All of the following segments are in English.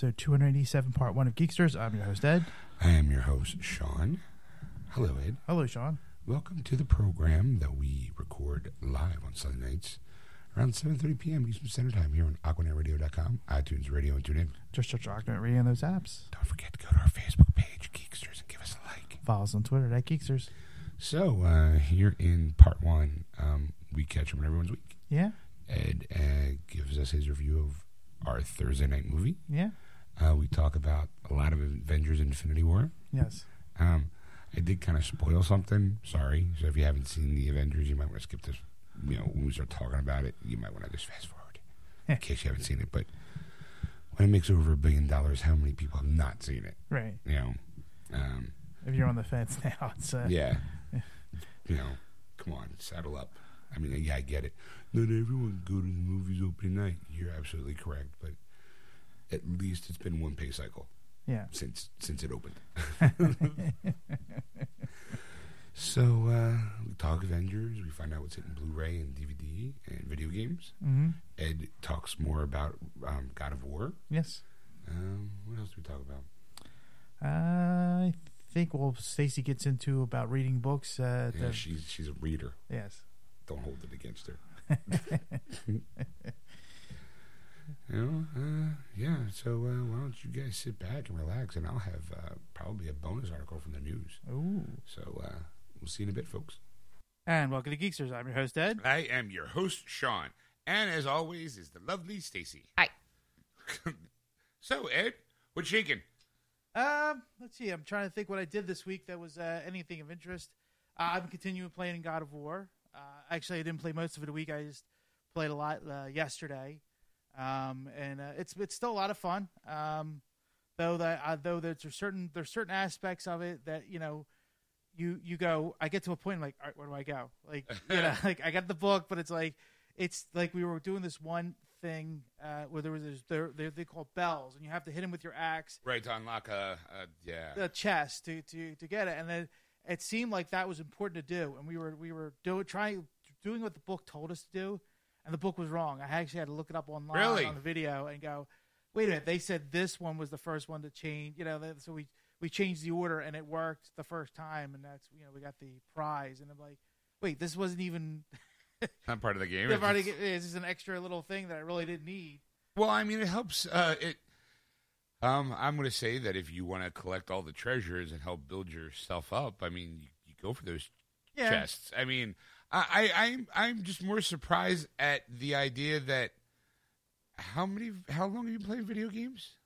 episode 287, part one of Geeksters. I'm your host, Ed. I am your host, Sean. Hello, Ed. Hello, Sean. Welcome to the program that we record live on Sunday nights around 7.30 p.m. Eastern Standard Time here on RocknetRadio.com, iTunes Radio, and TuneIn. Just search Rocknet Radio on those apps. Don't forget to go to our Facebook page, Geeksters, and give us a like. Follow us on Twitter at Geeksters. So, uh, here in part one, um, we catch up on everyone's week. Yeah, Ed uh, gives us his review of our Thursday night movie. yeah, Uh, we talk about a lot of Avengers Infinity War. yes. Um, I did kind of spoil something. Sorry. So if you haven't seen the Avengers, you might want to skip this. You know, when we start talking about it, you might want to just fast forward in case you haven't seen it. But when it makes over a billion dollars, how many people have not seen it? Right. You know, um, If you're on the fence now, it's uh, yeah. You know, come on, saddle up. I mean, yeah, I get it. Not everyone go to the movies opening night. You're absolutely correct, but at least it's been one pay cycle. yeah. since since it opened. so uh, we talk Avengers. We find out what's hitting Blu-ray and DVD and video games. hmm Ed talks more about um, God of War. Yes. Um, what else do we talk about? I think well, Stacy gets into about reading books. Uh, Yeah, the- she's she's a reader. yes. Don't hold it against her. you know, uh, yeah. So uh, why don't you guys sit back and relax, and I'll have uh, probably a bonus article from the news. Ooh. So uh, we'll see you in a bit, folks. And welcome to Geeksters. I'm your host, Ed. I am your host, Sean, and as always is the lovely Stacy. Hi. so, Ed, what's shaking? Um, let's see. I'm trying to think what I did this week that was uh, anything of interest. Uh, I'm continuing playing God of War. Uh, actually, I didn't play most of it a week. I just played a lot uh, yesterday, um, and uh, it's it's still a lot of fun. Um, though that uh, though there's certain there's certain aspects of it that you know you you go. I get to a point like, all right, where do I go? Like you know, like I got the book, but it's like it's like we were doing this one thing uh, where there was this, they're, they're they call bells, and you have to hit them with your axe Right to unlock a, a yeah. the chest to, to, to get it, and then it seemed like that was important to do, and we were we were do, trying doing what the book told us to do, and the book was wrong. I actually had to look it up online Really? on the video and go, wait a minute, they said this one was the first one to change, you know, that- so we we changed the order and it worked the first time, and that's you know we got the prize, and I'm like, wait, this wasn't even. Not part of the game. It's- get- This is an extra little thing that I really didn't need. well, I mean, it helps. Uh, it. Um, I'm going to say that if you want to collect all the treasures and help build yourself up, I mean, you, you go for those Yeah, chests. I mean, I, I I'm I'm just more surprised at the idea that how many how long have you played video games?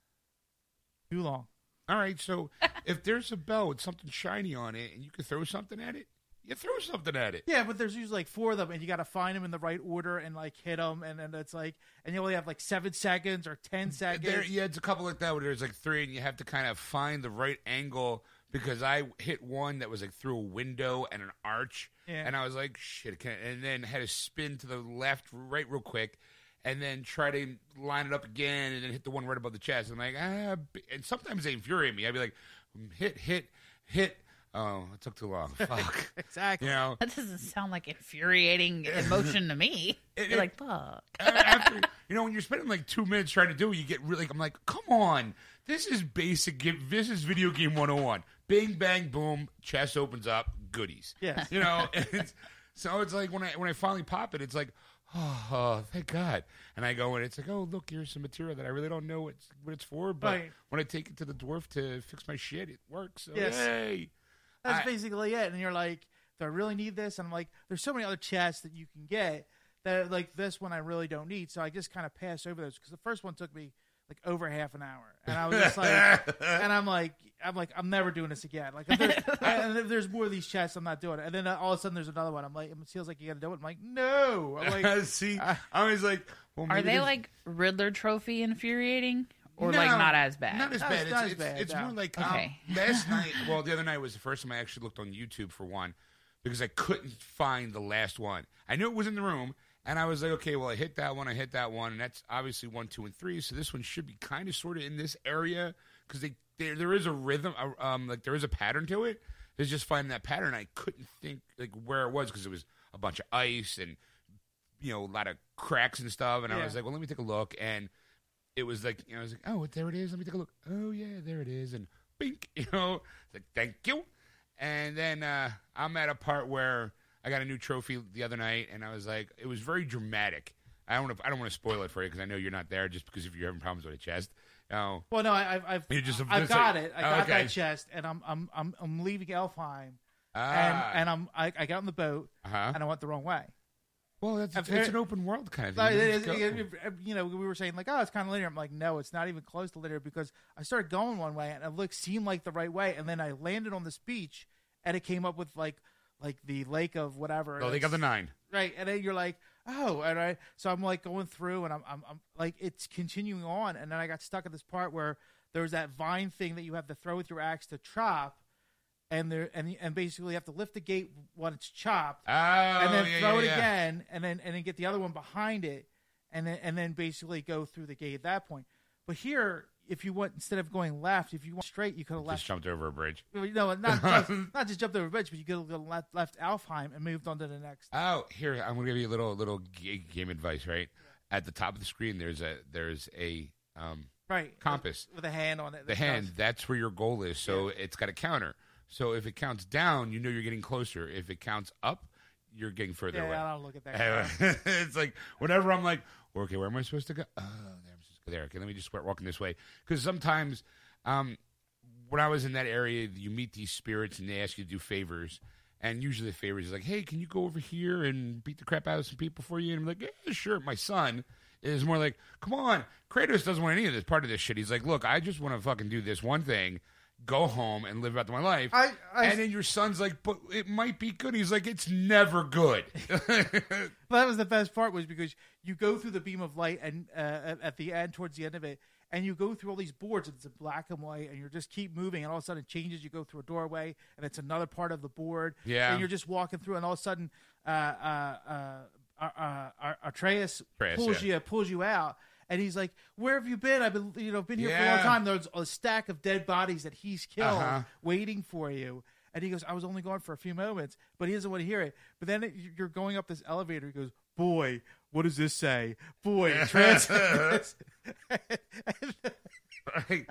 too long. All right, so if there's a bell with something shiny on it and you can throw something at it, you throw something at it. Yeah, but there's usually like four of them, and you got to find them in the right order and like hit them, and then it's like, and you only have like seven seconds or ten seconds. There, yeah, it's a couple like that where there's like three, and you have to kind of find the right angle. Because I hit one that was like through a window and an arch, Yeah. and I was like, "Shit!" Can and then had to spin to the left, right, real quick, and then try to line it up again, and then hit the one right above the chest. I'm like, ah, and sometimes they infuriate me. I'd be like, "Hit, hit, hit." Oh, it took too long. Fuck. exactly. you know, That doesn't sound like infuriating emotion to me. It- You're it- like, fuck. after you know when you're spending like two minutes trying to do it, you get really. I'm like, come on, this is basic. This is video game 101. Bing bang boom, chest opens up, goodies. Yes. You know, it's, so it's like when I when I finally pop it, it's like, oh, oh, thank God. And I go and it's like, oh look, here's some material that I really don't know what it's, what it's for, but Right. when I take it to the dwarf to fix my shit, it works. So Yes. yay. That's I- basically it. And you're like, do I really need this? And I'm like, there's so many other chests that you can get that like this one I really don't need. So I just kind of pass over those because the first one took me like over half an hour, and I was just like, and I'm like, I'm like, I'm never doing this again. Like, if there, and if there's more of these chests, I'm not doing it. And then all of a sudden, there's another one. I'm like, it feels like you got to do it. I'm like, no. I'm like, See, I- I was like, well, Are they like Riddler trophy infuriating? Or like not as bad? Not as bad. It's, not as it's, bad, it's no. more like Okay. um, last night. Well, the other night was the first time I actually looked on YouTube for one because I couldn't find the last one. I knew it was in the room, and I was like, okay, well, I hit that one, I hit that one, and that's obviously one, two, and three. So this one should be kind of sort of in this area because they there there is a rhythm, um, like there is a pattern to it. It's just finding that pattern. I couldn't think like where it was because it was a bunch of ice and you know a lot of cracks and stuff. And I was like, well, let me take a look and it was like you know, I was like, oh, there it is. Let me take a look. Oh yeah, there it is, and bink, you know, like thank you. And then uh, I'm at a part where I got a new trophy the other night, and I was like, it was very dramatic. I don't, wanna, I don't want to spoil it for you because I know you're not there, just because if you're having problems with a chest. Oh, Well, no, I, I've I've, You just- I've got like- it. I got okay. that chest, and I'm I'm I'm I'm leaving Alfheim, ah, and and I'm I, I got on the boat, uh-huh. and I went the wrong way. Well, that's it's an open world kind of thing. You it just is- go. it- it- you know, we were saying like, oh, it's kind of linear. I'm like, no, it's not even close to linear because I started going one way and it looked seemed like the right way, and then I landed on this beach, and it came up with like like the lake of whatever. Oh, and they got the nine. right, and then you're like, oh, all right. So I'm like going through, and I'm I'm, I'm like it's continuing on, and then I got stuck at this part where there's that vine thing that you have to throw with your axe to chop. And there, and and basically you have to lift the gate when it's chopped, Oh, and then yeah, throw yeah, it yeah. again, and then and then get the other one behind it, and then and then basically go through the gate at that point. But here, if you went instead of going left, if you went straight, you could have Just jumped over a bridge. Know, not just, not just jumped over a bridge, but you could have left, left Alfheim and moved on to the next. Oh, here I'm gonna give you a little little game advice. Right at the top of the screen, there's a there's a um, Right, compass. with a hand on it. the hand. That's where your goal is. So it's got a counter. So if it counts down, you know you're getting closer. If it counts up, you're getting further Yeah, away. I don't look at that. it's like whenever I'm like, okay, where am I supposed to go? Oh, there There. Okay, let me just start walking this way. Because sometimes, um, when I was in that area, you meet these spirits and they ask you to do favors. And usually the favors is like, hey, can you go over here and beat the crap out of some people for you? And I'm like, yeah, sure. My son is more like, come on. Kratos doesn't want any of this part of this shit. He's like, look, I just want to fucking do this one thing, go home and live out my life. I, I and then your son's like, but it might be good. He's like, it's never good. But that was the best part was because you go through the beam of light and uh, at- the end, towards the end of it, and you go through all these boards it's black and white, and you just keep moving, and all of a sudden it changes. You go through a doorway, and it's another part of the board. Yeah. and you're just walking through, and all of a sudden, uh, uh, uh, uh, uh, uh, Atreus Atreus, pulls yeah. you pulls you out. And he's like, "Where have you been? I've been, you know, been here for a long Yeah. time. There's a stack of dead bodies that he's killed, Uh-huh. waiting for you." And he goes, "I was only gone for a few moments," but he doesn't want to hear it. But then it, you're going up this elevator. He goes, "Boy, what does this say? Boy, trans." Right.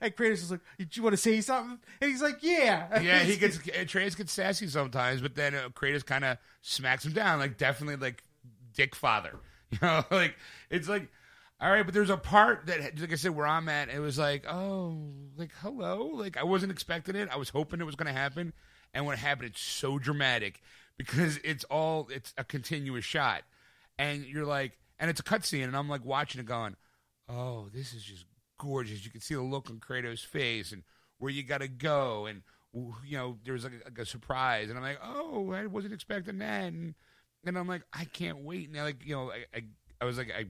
and Kratos is like, "Do you want to say something?" And he's like, "Yeah." yeah, he gets Atreus gets sassy sometimes, but then uh, Kratos kind of smacks him down, like definitely like dick father. You know, like it's like all right, but there's a part that, like I said, where I'm at, it was like, oh, like hello, like I wasn't expecting it. I was hoping it was going to happen, and when it happened, it's so dramatic because it's all it's a continuous shot, and you're like, and it's a cutscene, and I'm like watching it, going, oh, this is just gorgeous. You can see the look on Kratos' face and where you got to go, and you know, there's like a, like a surprise, and I'm like, oh, I wasn't expecting that, and and I'm like, I can't wait. And I like, you know, I, I, I was like, I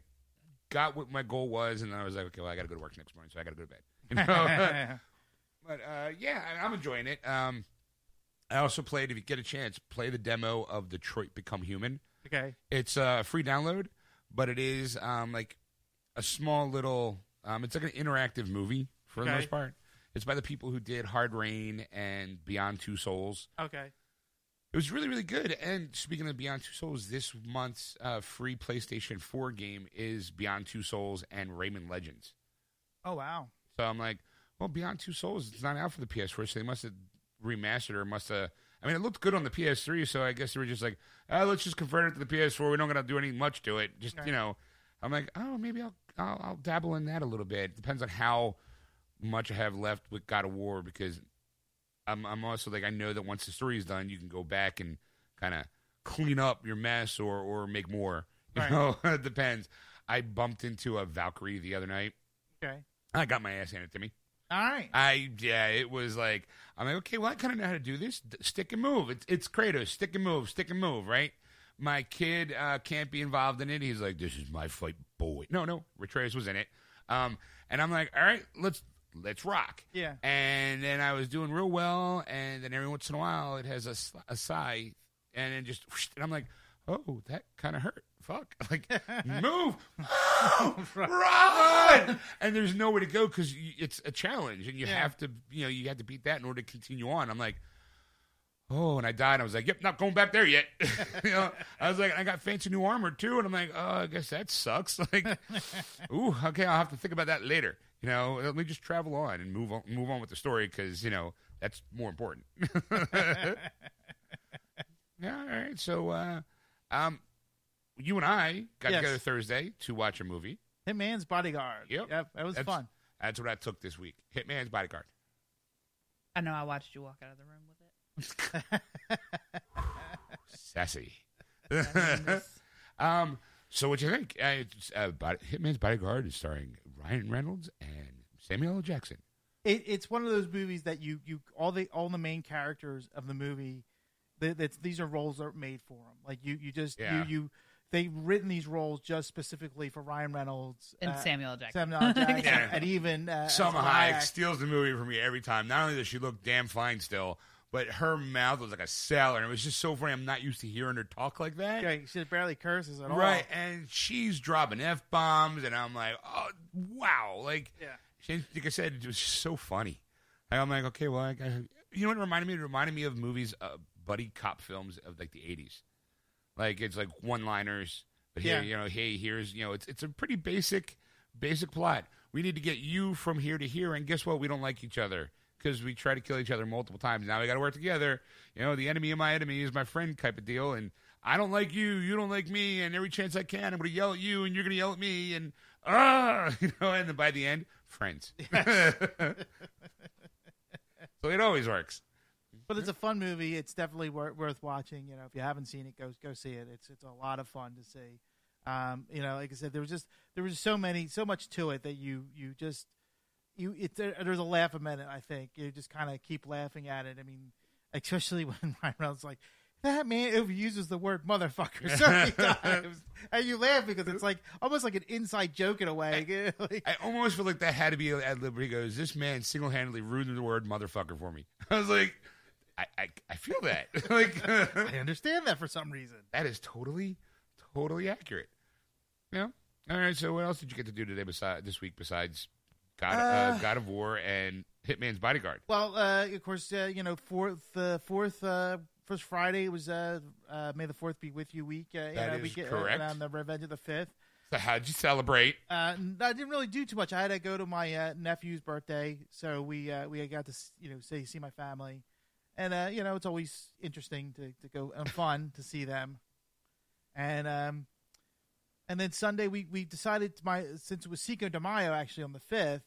got what my goal was, and then I was like, okay, well, I got to go to work next morning, so I got to go to bed. You know? but uh, yeah, I- I'm enjoying it. Um, I also played, if you get a chance, play the demo of Detroit Become Human. okay. It's a free download, but it is um, like a small little. Um, it's like an interactive movie for the most part. It's by the people who did Hard Rain and Beyond Two Souls. Okay. It was really, really good. And speaking of Beyond Two Souls, this month's uh, free PlayStation 4 game is Beyond Two Souls and Rayman Legends. Oh wow. So I'm like, well, Beyond Two Souls, it's not out for the PS4, so they must have remastered or must have. I mean, it looked good on the PS3, so I guess they were just like, oh, let's just convert it to the PS4. We don't got to do any much to it. Just Right. you know, I'm like, oh, maybe I'll, I'll I'll dabble in that a little bit. Depends on how much I have left with God of War because I'm I'm also like I know that once the story is done, you can go back and kind of clean up your mess or or make more. You Right. know, it depends. I bumped into a Valkyrie the other night. Okay. I got my ass handed to me. All right. I yeah, it was like I'm like okay, well I kind of know how to do this. D- stick and move. It's it's Kratos. Stick and move. Stick and move. Right. My kid uh, can't be involved in it. He's like, this is my fight, boy. No, no, Atreus was in it. Um, and I'm like, all right, let's let's rock. Yeah. And then I was doing real well, and then every once in a while it has a sigh, and then just whoosh, and I'm like, oh, that kind of hurt. Fuck, like move, oh, move, run, and there's nowhere to go because it's a challenge, and you Yeah. have to, you know, you have to beat that in order to continue on. I'm like, oh, and I died. I was like, yep, not going back there yet. you know, I was like, I got fancy new armor too, and I'm like, oh, I guess that sucks. Like, ooh, okay, I'll have to think about that later. You know, let me just travel on and move on, move on with the story because you know that's more important. yeah, all right. So, uh, um, you and I got Yes. together Thursday to watch a movie. Hitman's Bodyguard. Yep. that was That's- fun. That's what I took this week. Hitman's Bodyguard. I know. I watched you walk out of the room with it. Sassy. um. So what do you think? Uh, it's, uh, Bod- Hitman's Bodyguard is starring Ryan Reynolds and Samuel L. Jackson. It, it's one of those movies that you you all the all the main characters of the movie. That that's these are roles that are made for them. Like you you just Yeah. you you they've written these roles just specifically for Ryan Reynolds And uh, Samuel L. Jackson. Samuel L. Jackson, Yeah. and even uh, Selma Salma Hayek steals the movie from me every time. Not only does she look damn fine still, but her mouth was like a sailor, and it was just so funny. I'm not used to hearing her talk like that. Yeah, she barely curses at all. Right, and she's dropping f bombs, and I'm like, oh wow, like, Yeah. she, like I said, it was so funny. And I'm like, okay, well, I, I, you know what it reminded me? It reminded me of movies, uh, buddy cop films of like the '80s. Like it's like one-liners, but here, Yeah. you know, hey, here's, you know, it's it's a pretty basic, basic plot. We need to get you from here to here, and guess what? We don't like each other because we try to kill each other multiple times. Now we got to work together. You know, the enemy of my enemy is my friend, type of deal. And I don't like you, you don't like me, and every chance I can, I'm going to yell at you, and you're going to yell at me, and ah, you know. And then by the end, friends. so it always works. But it's a fun movie. It's definitely wor- worth watching. You know, if you haven't seen it, go go see it. It's it's a lot of fun to see. Um, you know, like I said, there was just there was so many, so much to it that you you just you it there, there's a laugh a minute. I think you just kind of keep laughing at it. I mean, especially when Ryan Reynolds like that man overuses the word motherfucker so many times, and you laugh because it's like almost like an inside joke in a way. Like, I almost feel like that had to be ad lib. He goes, "This man single handedly ruined the word motherfucker for me." I was like, I I, I feel that like I understand that for some reason. that is totally totally accurate. Yeah. All right. So what else did you get to do today beside this week besides God uh, Uh, God of War and Hitman's Bodyguard? Well, uh, of course, uh, you know, fourth, uh, fourth, uh, first Friday was uh, uh, May the Fourth be with you week. Uh, you That know, we get, correct. Uh, on the Revenge of the Fifth. So how'd you celebrate? Uh, I didn't really do too much. I had to go to my uh, nephew's birthday, so we uh, we got to you know see see my family, and uh, you know it's always interesting to, to go and fun to see them, and um, and then Sunday we we decided my since it was Cinco de Mayo actually on the fifth,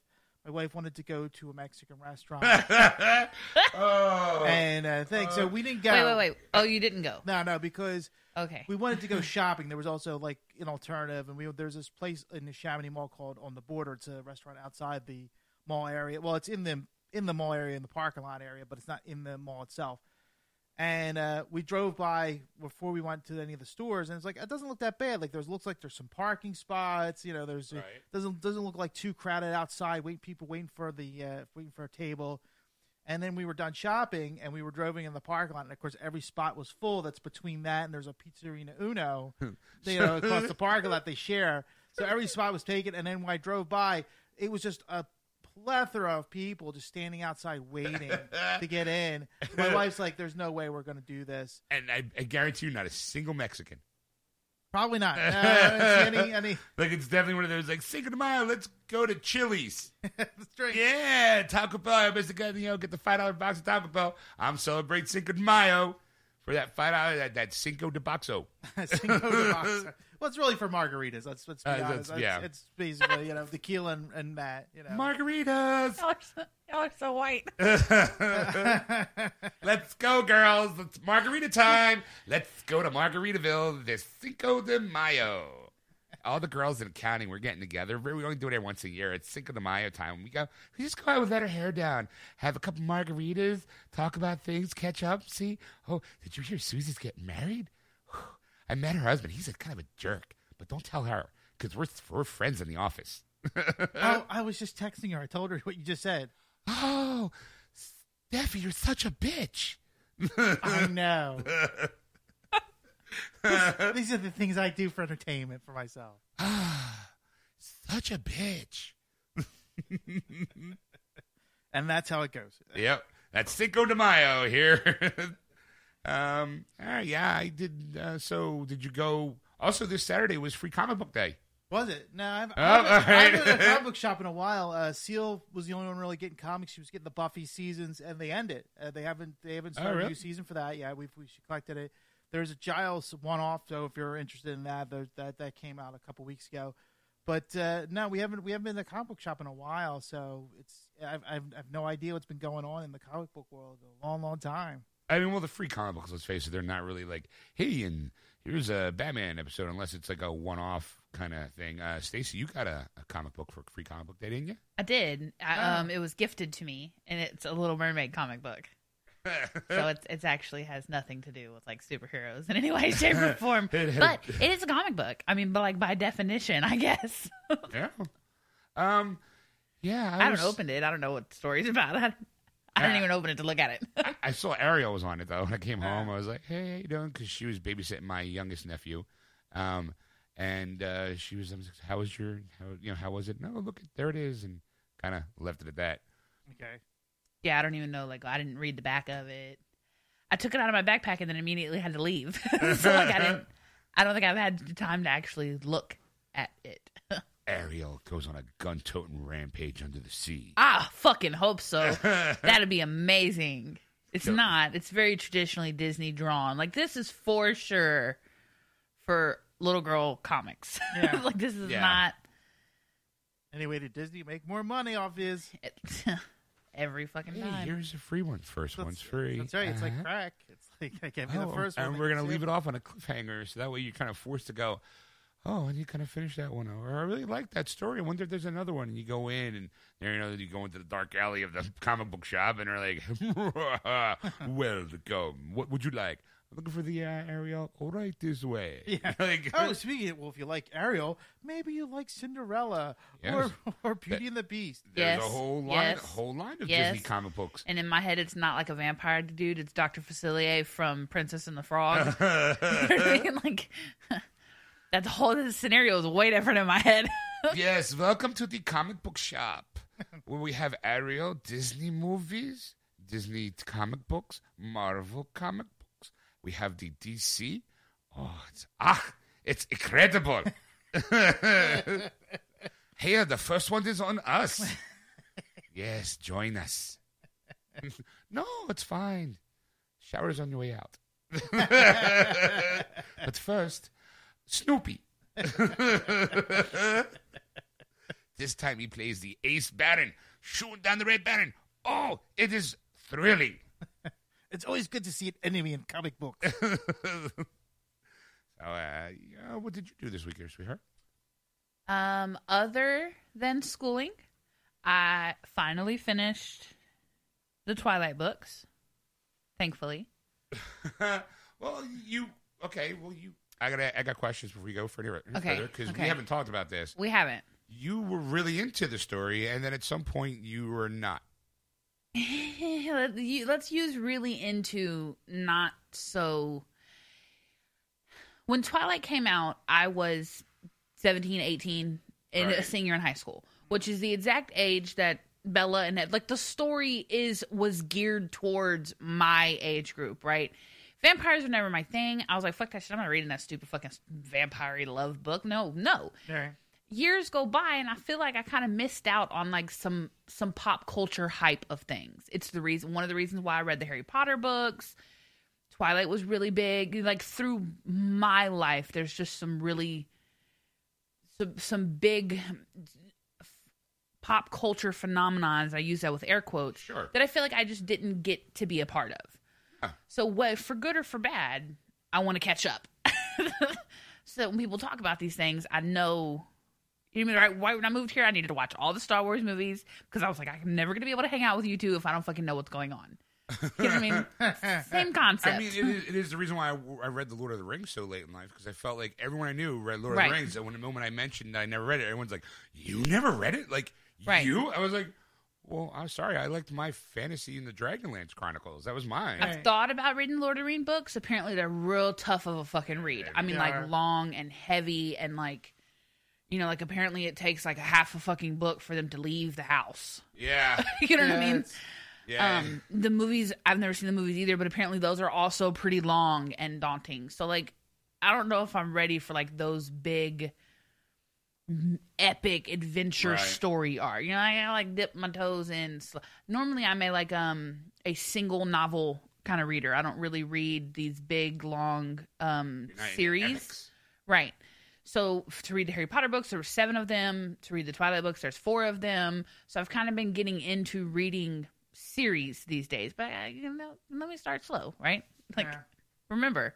my wife wanted to go to a Mexican restaurant oh, and uh, thing. So we didn't go. Wait, wait, wait. Oh, you didn't go. No, no, because Okay. we wanted to go shopping. There was also like an alternative, and we there's this place in the Chamonix Mall called On the Border. It's a restaurant outside the mall area. Well, it's in the in the mall area, in the parking lot area, but it's not in the mall itself. And uh, we drove by before we went to any of the stores, and it's like it doesn't look that bad. Like there's looks like there's some parking spots. You know, there's Right. doesn't doesn't look like too crowded outside. Wait, people waiting for the uh, waiting for a table. And then we were done shopping, and we were driving in the parking lot, and of course every spot was full. That's between that and there's a Pizzeria Uno, you know, across the parking lot they share. So every spot was taken, and then when I drove by, it was just a plethora of people just standing outside waiting to get in. My wife's like, "There's no way we're going to do this." and I, I guarantee you, not a single Mexican. Probably not. Uh, I didn't see any, any Like it's definitely one of those like Cinco de Mayo. Let's go to Chili's. Yeah, Taco Bell. I must get you know get the five dollar box of Taco Bell. I'm celebrating Cinco de Mayo for that five dollar that, that Cinco de Boxo. Cinco de Boxer. Well, it's really for margaritas. Let's let's be Uh, honest. that's- It's, yeah. it's basically you know tequila and, and that. You know, Margaritas. Y'all are so, y'all are so white. Let's go, girls. It's margarita time. Let's go to Margaritaville this Cinco de Mayo. All the girls in accounting, we're getting together. We only do it every once a year. It's Cinco de Mayo time. We go, we just go out and let our hair down, have a couple margaritas, talk about things, catch up, see. Oh, did you hear Susie's getting married? I met her husband. He's a kind of a jerk, but don't tell her because we're, we're friends in the office. oh, I was just texting her. I told her what you just said. Oh, Steffi, you're such a bitch. I know. These are the things I do for entertainment for myself. Such a bitch. And that's how it goes. Yep. That's Cinco de Mayo here. Um, uh, yeah, I did. Uh, so, did you go? Also, this Saturday was Free Comic Book Day. Was it? No, I've, Oh, I haven't, right. haven't been in a comic book shop in a while. Uh, Seal was the only one really getting comics. She was getting the Buffy seasons, and they end it. Uh, they haven't they haven't started a Oh, really? new season for that. Yeah, we've we collected it. There's a Giles one off, so if you're interested in that, there's, that that came out a couple weeks ago. But uh, no, we haven't we haven't been in the comic book shop in a while, so it's I've, I've I've no idea what's been going on in the comic book world a long, long time. I mean, well, the free comic books, let's face it, they're not really like, hey, and here's a Batman episode, unless it's like a one-off kind of thing. Uh, Stacy, you got a, a comic book for free comic book day, didn't you? I did. I, um, it was gifted to me, and it's a Little Mermaid comic book. So it's it's actually has nothing to do with like superheroes in any way, shape, or form. But it is a comic book. I mean, but like by definition, I guess. yeah. Um, yeah. I, was- haven't opened it. I don't know what the story's about. I, I didn't even open it to look at it. I saw Ariel was on it though. When I came home, I was like, "Hey, how you doing?" Because she was babysitting my youngest nephew, um, and uh, she was, I was like, "How was your, how, you know, how was it?" No, look, there it is, and kind of left it at that. Okay. yeah, I don't even know. Like, I didn't read the back of it. I took it out of my backpack and then immediately had to leave. so like, I didn't. I don't think I've had time to actually look at it. Ariel goes on a gun-toting rampage under the sea. Ah, fucking hope so. That'd be amazing. It's Yep. not. It's very traditionally Disney drawn. Like this is for sure for little girl comics. Yeah. like this is Yeah. not Anyway, did Disney make more money off his? every fucking Hey, time. here's a free one. First one's free. That's right. It's like Uh-huh. crack. It's like I gave you Oh, the first one. and we're gonna leave it off on a cliffhanger, so that way you're kind of forced to go. Oh, and you kind of finish that one, or I really like that story. I wonder if there's another one. And you go in, and there you know you go into the dark alley of the comic book shop, and they're like, "Welcome. What would you like? I'm looking for the uh, Ariel. All right, this way." Yeah. like, Oh, speaking of, well, if you like Ariel, maybe you like Cinderella Yes. or or Beauty and the Beast. there's Yes, a whole line, yes, a whole line of yes. Disney comic books. And in my head, it's not like a vampire dude. It's Doctor Facilier from Princess and the Frog. You know what I mean? Like that whole scenario is way different in my head. yes, welcome to the comic book shop where we have Ariel Disney movies, Disney comic books, Marvel comic books. We have the DC. Oh, it's ah, it's incredible. Here, the first one is on us. yes, join us. no, it's fine. Shower's on your way out. but first, Snoopy. this time he plays the Ace Baron, shooting down the Red Baron. Oh, it is thrilling. It's always good to see an enemy in comic books. So, uh, yeah, what did you do this week, here, sweetheart? Um, other than schooling, I finally finished the Twilight books. Thankfully, well, you okay? Well, you. I got I got questions before we go further Okay, because okay. we haven't talked about this. we haven't. You were really into the story, and then at some point you were not. Let's use really into not so. When Twilight came out, I was 17, 18, and a senior in high school, which is the exact age that Bella and Ed, like the story is was geared towards my age group, right? Vampires were never my thing. I was like, fuck that shit. I'm not reading that stupid fucking vampire love book. No, no Right. years go by and I feel like I kind of missed out on like some some pop culture hype of things. It's the reason one of the reasons why I read the Harry Potter books. Twilight was really big. Like through my life there's just some really some some big pop culture phenomenons. I use that with air quotes. Sure. That I feel like I just didn't get to be a part of. So what for good or for bad, I want to catch up. so that when people talk about these things, I know you know, mean, right? Why when I moved here, I needed to watch all the Star Wars movies because I was like, I'm never gonna be able to hang out with you two if I don't fucking know what's going on. You know what I mean? Same concept. I mean, it is, it is the reason why I, I read the Lord of the Rings so late in life because I felt like everyone I knew read Lord of the Rings, and when the moment I mentioned I never read it, everyone's like, "You never read it? Like Right. you?" I was like, "Well, I'm sorry. I liked my fantasy in the Dragonlance Chronicles. That was mine." I've thought about reading Lord of the Rings books. Apparently, they're real tough of a fucking read. I mean, They like are. long and heavy, and like, you know, like apparently it takes like a half a fucking book for them to leave the house. yeah, you know what I mean? Yeah. Um, the movies I've never seen the movies either, but apparently those are also pretty long and daunting. So like, I don't know if I'm ready for like those big, m- epic adventure Right. story arc. You know, I like dip my toes in. sl- Normally, I'm a like um a single novel kind of reader. I don't really read these big long um You're not into series. Right. So to read the Harry Potter books, there were seven of them. To read the Twilight books, there's four of them. So I've kind of been getting into reading series these days. But I, you know, let me start slow, right? Like, Yeah. remember,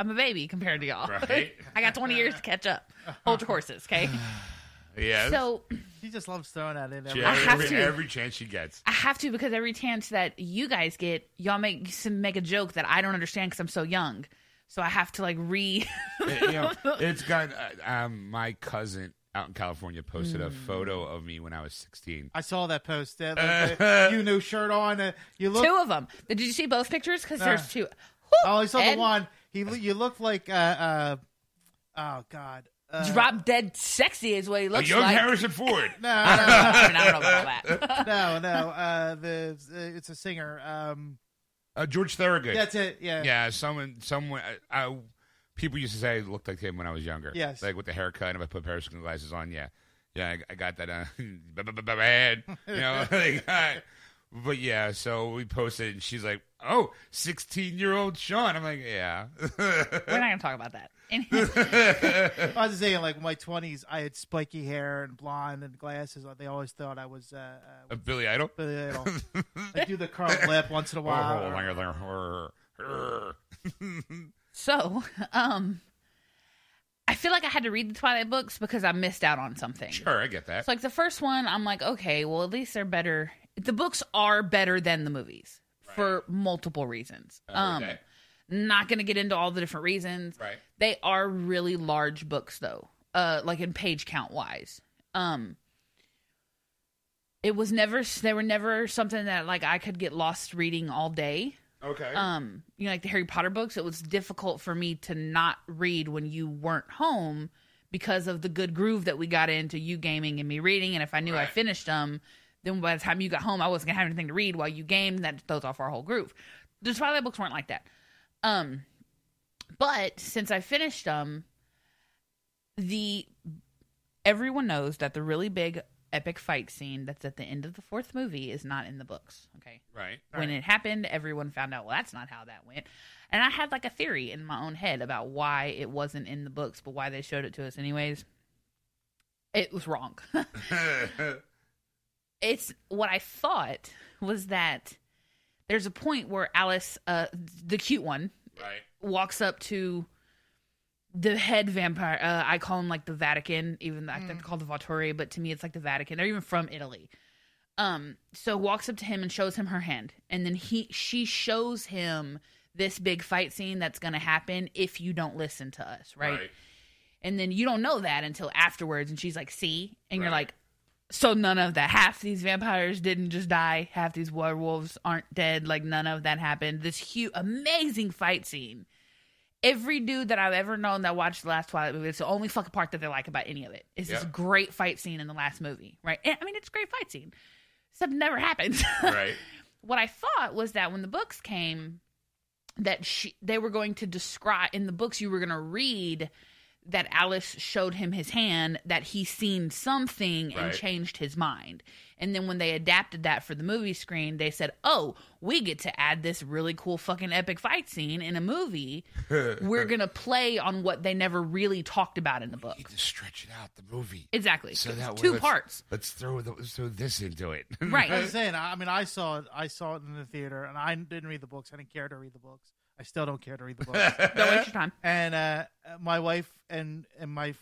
I'm a baby compared to y'all. Right. I got 20 years to catch up. Hold your horses, okay? Yeah. So She just loves throwing that in. She- Every, I have every, to. every chance she gets. I have to because every chance that you guys get, y'all make some make a joke that I don't understand because I'm so young. So I have to like re. You know, it's got uh, um, my cousin out in California posted Hmm. a photo of me when I was 16. I saw that post. Uh, like, the- you no shirt on. Uh, you look. two of them. Did you see both pictures? Because Nah. there's two. Oh, I saw Ed- the one. He you look like uh uh oh god. Uh, Drop dead sexy is what he A looks young like. Harrison Ford. No, I don't know. I, mean, don't know about that. no, no. Uh, the uh, it's a singer. Um, Uh, George Thorogood. that's it. Yeah. Yeah, someone, someone. I, I, people used to say I looked like him when I was younger. Yes. like with the haircut and if I put periscope glasses on. Yeah, yeah, I, I got that. Uh, bad, you know. like, I- but yeah, so we posted, and she's like, "Oh, 16 year old Sean." I'm like, "Yeah." We're not going to talk about that. I was saying, like in my twenties, I had spiky hair and blonde and glasses. They always thought I was uh, uh Uh, Billy Idol. Billy Idol. I do the curled lip once in a Oh, while. so um, I feel like I had to read the Twilight books because I missed out on something. Sure, I get that. So like the first one, I'm like, okay, well at least they're better. The books are better than the movies for multiple reasons. Um, Okay. not gonna get into all the different reasons. Right. They are really large books though, uh, like in page count wise. Um, it was never they were never something that like I could get lost reading all day. Okay. Um, you know, like the Harry Potter books, it was difficult for me to not read when you weren't home because of the good groove that we got into you gaming and me reading. And if I knew I finished them, then by the time you got home, I wasn't gonna have anything to read while you gamed. That throws off our whole groove. The Twilight books weren't like that. Um, but since I finished them, the everyone knows that the really big epic fight scene that's at the end of the fourth movie is not in the books. Okay right. when it happened, everyone found out, well, that's not how that went. And I had like a theory in my own head about why it wasn't in the books, but why they showed it to us anyways. It was wrong. it's what I thought was that there's a point where Alice, uh, the cute one, right. walks up to the head vampire. Uh, I call him like the Vatican, even though I think they're called the Volturi, but to me it's like the Vatican. They're even from Italy. Um, so walks up to him and shows him her hand, and then he she shows him this big fight scene that's going to happen if you don't listen to us, right? And then you don't know that until afterwards, and she's like, "See," and you're like, "So none of that. Half these vampires didn't just die. Half these werewolves aren't dead. Like none of that happened. This huge, amazing fight scene. Every dude that I've ever known that watched the last Twilight movie, it's the only fucking part that they like about any of it. it. Is this great fight scene in the last movie, right? And, I mean, it's a great fight scene. Except it never happened. Right. what I thought was that when the books came, that she they were going to describe in the books you were going to read that Alice showed him his hand that he seen something and changed his mind. And then when they adapted that for the movie screen, they said, "Oh, we get to add this really cool fucking epic fight scene in a movie. We're going to play on what they never really talked about in the book." Need to stretch it out the movie. Exactly. So that 2 let's- parts. Let's throw the, let's throw this into it. Right. I was saying. I mean, I saw it. I saw it in the theater, and I didn't read the books. I didn't care to read the books. I still don't care to read the books. Don't waste your time. and uh, my wife and and my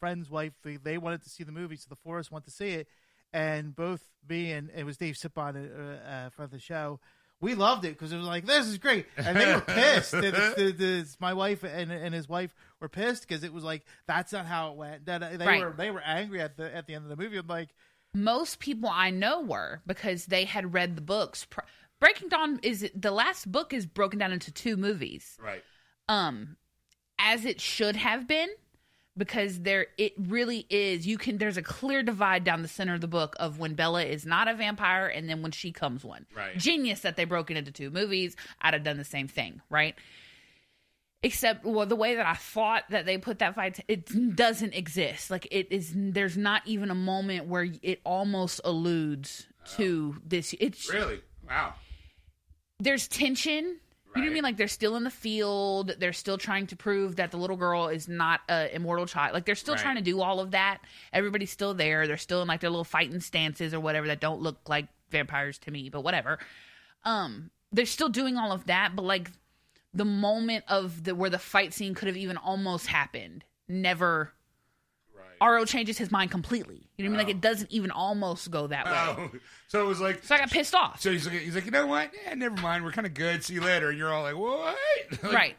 friend's wife they, they wanted to see the movie, so the four of us went to see it, and both me and it was Dave Sipon uh, uh, for the show. We loved it because it was like this is great, and they were pissed. the, the, the, my wife and and his wife were pissed because it was like that's not how it went. That they Right. were they were angry at the at the end of the movie. I'm like, most people I know were because they had read the books. Pr- Breaking Dawn is the last book is broken down into two movies. right. Um, as it should have been, because there it really is you can there's a clear divide down the center of the book of when Bella is not a vampire and then when she comes one. Right. Genius that they broke it into two movies. I'd have done the same thing, right? Except well the way that I thought that they put that fight it doesn't exist. Like it is there's not even a moment where it almost alludes to this it's Really? Wow. There's tension. You know what I mean? Like they're still in the field. They're still trying to prove that the little girl is not a immortal child. Like they're still Right. trying to do all of that. Everybody's still there. They're still in like their little fighting stances or whatever that don't look like vampires to me, but whatever. Um, they're still doing all of that, but like the moment of the where the fight scene could have even almost happened, never. Right. Ro changes his mind completely. You know what I mean? Like it doesn't even almost go that way. Oh, so it was like. So I got pissed off. So he's like, he's like, you know what? Yeah, never mind. We're kind of good. See you later. And you're all like, what? Like, right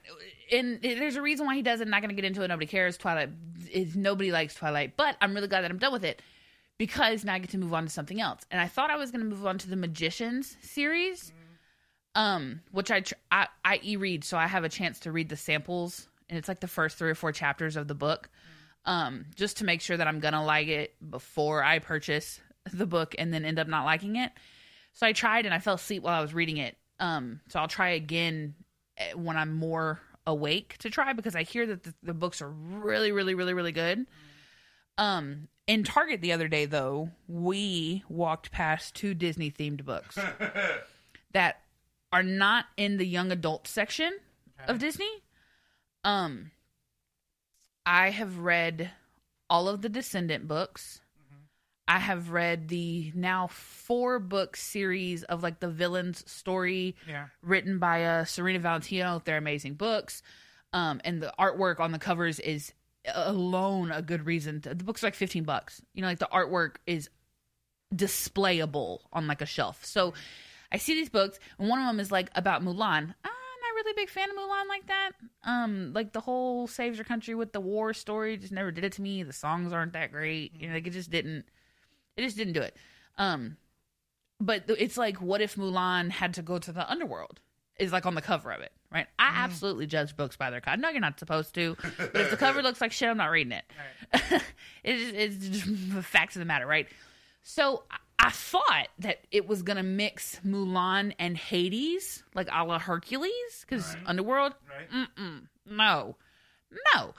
and there's a reason why he does it I'm not going to get into it nobody cares twilight is nobody likes twilight but i'm really glad that i'm done with it because now i get to move on to something else and i thought i was going to move on to the magicians series um which i tr- i i e-read so i have a chance to read the samples and it's like the first three or four chapters of the book um just to make sure that i'm gonna like it before i purchase the book and then end up not liking it so I tried and I fell asleep while I was reading it. Um, so I'll try again eh, when I'm more awake to try because I hear that the, the books are really, really, really, really good. Um, in Target the other day, though, we walked past two Disney themed books that are not in the young adult section of Disney. Um, I have read all of the Descendant books. I have read the now four book series of like the villain's story Yeah. written by uh, Serena Valentino. They're amazing books. Um, and the artwork on the covers is alone a good reason. To, the book's are like 15 bucks. You know, like the artwork is displayable on like a shelf. So I see these books, and one of them is like about Mulan. Not really big fan of Mulan like that. Um, like the whole saves your country with the war story just never did it to me. The songs aren't that great. You know, like it just didn't. It just didn't do it. Um, but it's like, what if Mulan had to go to the underworld? Is like on the cover of it, right? I absolutely judge books by their cover. No, you're not supposed to. But if the cover looks like shit, I'm not reading it. it is, it's just the facts of the matter, right? So I- thought that it was gonna mix Mulan and Hades, like a la Hercules, because Underworld. Right. Mm-mm, no, no,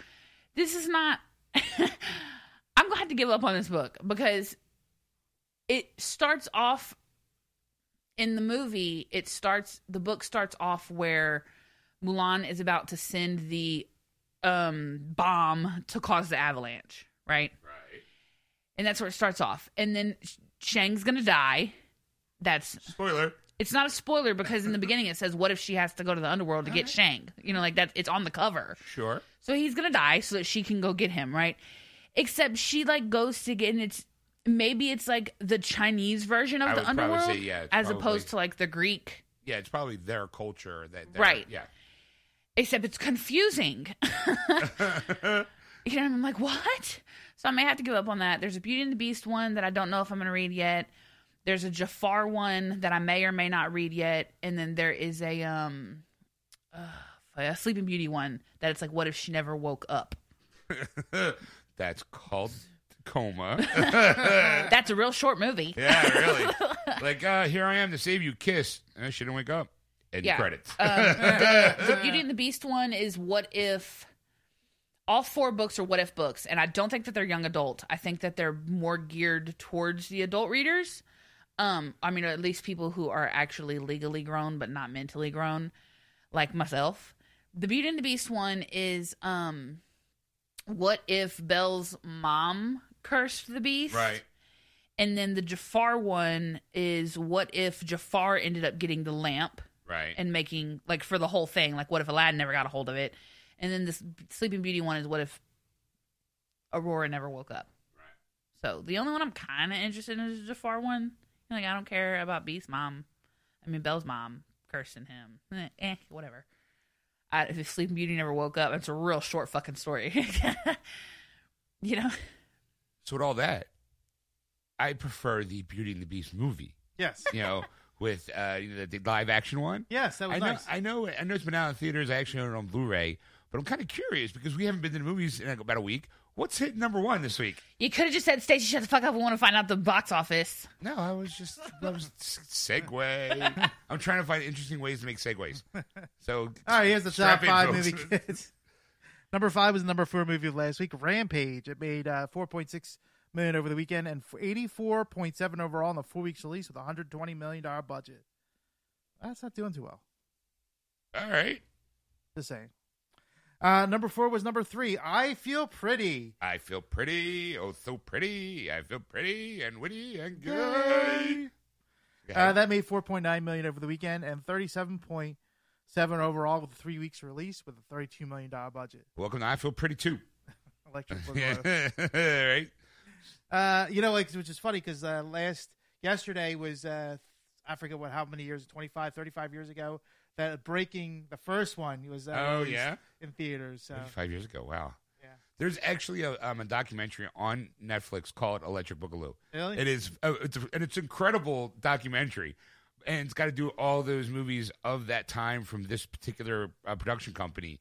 this is not. I'm gonna have to give up on this book because it starts off in the movie. It starts the book starts off where Mulan is about to send the um bomb to cause the avalanche, right? Right. And that's where it starts off. And then Shang's gonna die. That's Spoiler. it's not a spoiler because in the beginning it says, "What if she has to go to the underworld to get uh-huh. Shang?" You know, like that. It's on the cover. Sure. So he's gonna die so that she can go get him, right? Except she like goes to get, and it's maybe it's like the Chinese version of I the would underworld, say, yeah, as probably- opposed to like the Greek. Yeah, it's probably their culture that. Right. Yeah. Except it's confusing. you know, I'm like, what? So I may have to give up on that. There's a Beauty and the Beast one that I don't know if I'm gonna read yet. There's a Jafar one that I may or may not read yet, and then there is a um, uh, a Sleeping Beauty one that it's like, what if she never woke up? That's called coma. That's a real short movie. yeah, really. Like, uh, here I am to save you. Kiss. Uh, she didn't wake up. End Yeah. credits. Um, the, the Beauty and the Beast one is what if all four books are what if books, and I don't think that they're young adult. I think that they're more geared towards the adult readers. Um, I mean, at least people who are actually legally grown but not mentally grown, like myself. The Beauty and the Beast one is um, what if Belle's mom cursed the beast? right. And then the Jafar one is what if Jafar ended up getting the lamp Right. and making like for the whole thing. Like, what if Aladdin never got a hold of it? And then this Sleeping Beauty one is what if Aurora never woke up? Right. So the only one I'm kind of interested in is the Jafar one. Like, I don't care about Beast's mom. I mean, Belle's mom cursing him. Eh, eh whatever. I, if Sleeping Beauty never woke up, it's a real short fucking story. you know? So with all that, I prefer the Beauty and the Beast movie. Yes. You know, with uh, you know, the live action one. Yes, that was I know, nice. I know, I know it's been out in theaters. I actually own it on Blu-ray, but I'm kind of curious because we haven't been to the movies in about a week. what's hit number one this week? You could have just said, Stacey, shut the fuck up. We want to find out the box office. No, I was just I was segue. I'm trying to find interesting ways to make segues. So All right, here's the strap top in, five folks. movie kids. number five was the number four movie of last week, Rampage. It made uh, 4.6 million over the weekend and 84.7 overall in the four weeks release with a 120 million dollar budget. That's not doing too well. All right. Just saying. Uh, number four was number three. I feel pretty. I feel pretty, oh so pretty. I feel pretty and witty and good. Uh, that made 4.9 million over the weekend and 37.7 overall with three weeks release with a 32 million dollar budget. Welcome to I feel pretty too. Electric Boogaloo. right. Uh, you know, like which is funny because uh, last yesterday was uh, I forget what how many years 25, 35 years ago that breaking the first one was uh, Oh, yeah? in theaters. So Five years ago. Wow. yeah, There's actually a, um, a documentary on Netflix called Electric Boogaloo. really. It is, uh, it's a, and it's an incredible documentary, and it's got to do all those movies of that time from this particular uh, production company,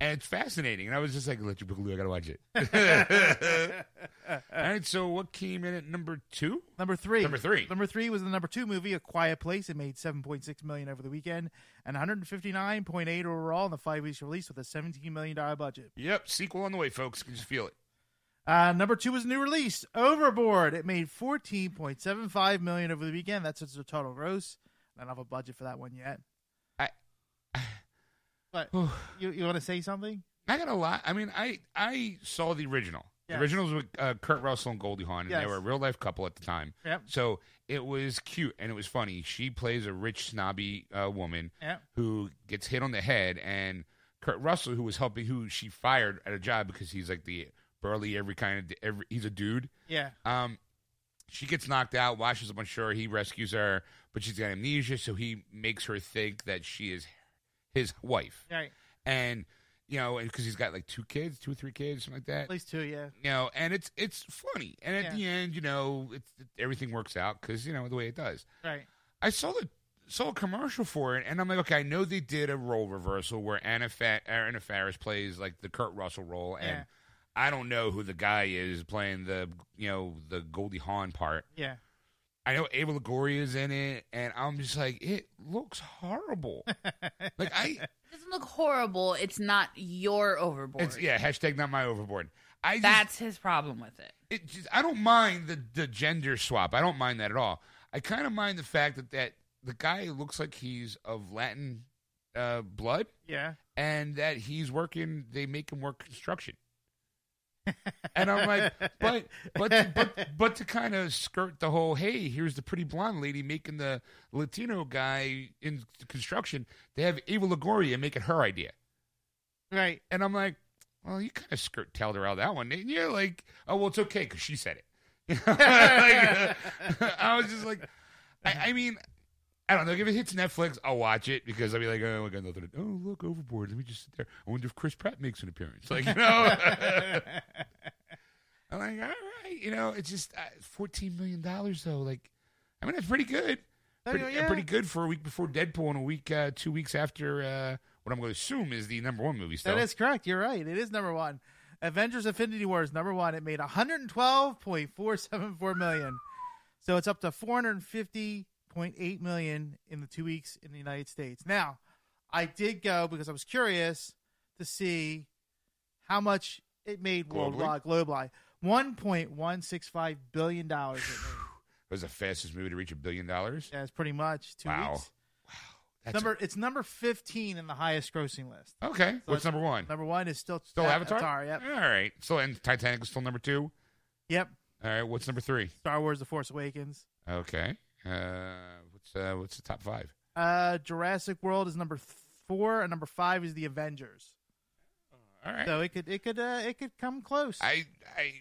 and it's fascinating. And I was just like, Electric Boogaloo, I gotta watch it. all right, so what came in at number two? Number three. Number three. Number three was the number two movie, A Quiet Place. It made 7.6 million over the weekend and 159.8 overall in the five weeks release with a 17 million dollar budget. Yep, sequel on the way, folks. Can just feel it. Uh, number two was a new release, Overboard. It made 14.75 million over the weekend. That's its total gross. I don't have a budget for that one yet. But you you want to say something? I got a lot. I mean, I I saw the original. Yes. The original was with uh, Kurt Russell and Goldie Hawn, and Yes. they were a real life couple at the time. Yep. So it was cute and it was funny. She plays a rich, snobby uh, woman Yep. who gets hit on the head, and Kurt Russell, who was helping, who she fired at a job because he's like the burly, every kind of every. He's a dude. Yeah. Um, she gets knocked out, washes up on shore. He rescues her, but she's got amnesia, so he makes her think that she is his wife. Right. And you know, because he's got like two kids, two or three kids, something like that At least two. Yeah. you know, and it's it's funny, and at Yeah. the end, you know, it's everything works out because you know the way it does. Right. I saw the saw a commercial for it, and I'm like, okay, I know they did a role reversal where Anna Fa- Anna Faris plays like the Kurt Russell role, and Yeah. I don't know who the guy is playing the you know the Goldie Hawn part. Yeah. I know Eva Longoria is in it, and I'm just like, it looks horrible. like I, It doesn't look horrible. It's not your overboard. it's yeah, hashtag not my overboard. I just, That's his problem with it. it just, I don't mind the, the gender swap. I don't mind that at all. I kind of mind the fact that, that the guy looks like he's of Latin uh, blood Yeah. and that he's working, they make him work construction. And I'm like, but but but but to kind of skirt the whole, hey, here's the pretty blonde lady making the Latino guy in construction. They have Eva Longoria make it her idea. Right. And I'm like, well, you kind of skirt tailed her out that one, didn't you? Like, oh, well, it's okay because she said it. Like, uh, I was just like, I, I mean, I don't know. If it hits Netflix, I'll watch it because I'll be like, oh, I got nothing. To, oh, look, Overboard. Let me just sit there. I wonder if Chris Pratt makes an appearance. Like, you know. I'm like, all right, you know, it's just uh, fourteen million dollars though. Like, I mean, that's pretty good. Oh, Pretty, yeah. pretty good for a week before Deadpool and a week, uh, two weeks after uh, what I'm going to assume is the number one movie. Still, That is correct. You're right. It is number one. Avengers: Infinity War is number one. It made 112.474 million, so it's up to 450.8 million in the two weeks in the United States. Now, I did go because I was curious to see how much it made Globally? worldwide, globally. 1.165 billion dollars. It was the fastest movie to reach a billion dollars. Yeah, it's pretty much two Wow. weeks. That's Number it's number 15 in the highest grossing list. okay. What's number one? Number one is still Still A- Avatar. Yep. All right. So and Titanic is still number two. Yep. All right. What's number three? Star Wars: The Force Awakens. Okay. Uh, what's uh, what's the top five? Uh, Jurassic World is number four, and number five is the Avengers. All right. So it could it could uh, it could come close. I I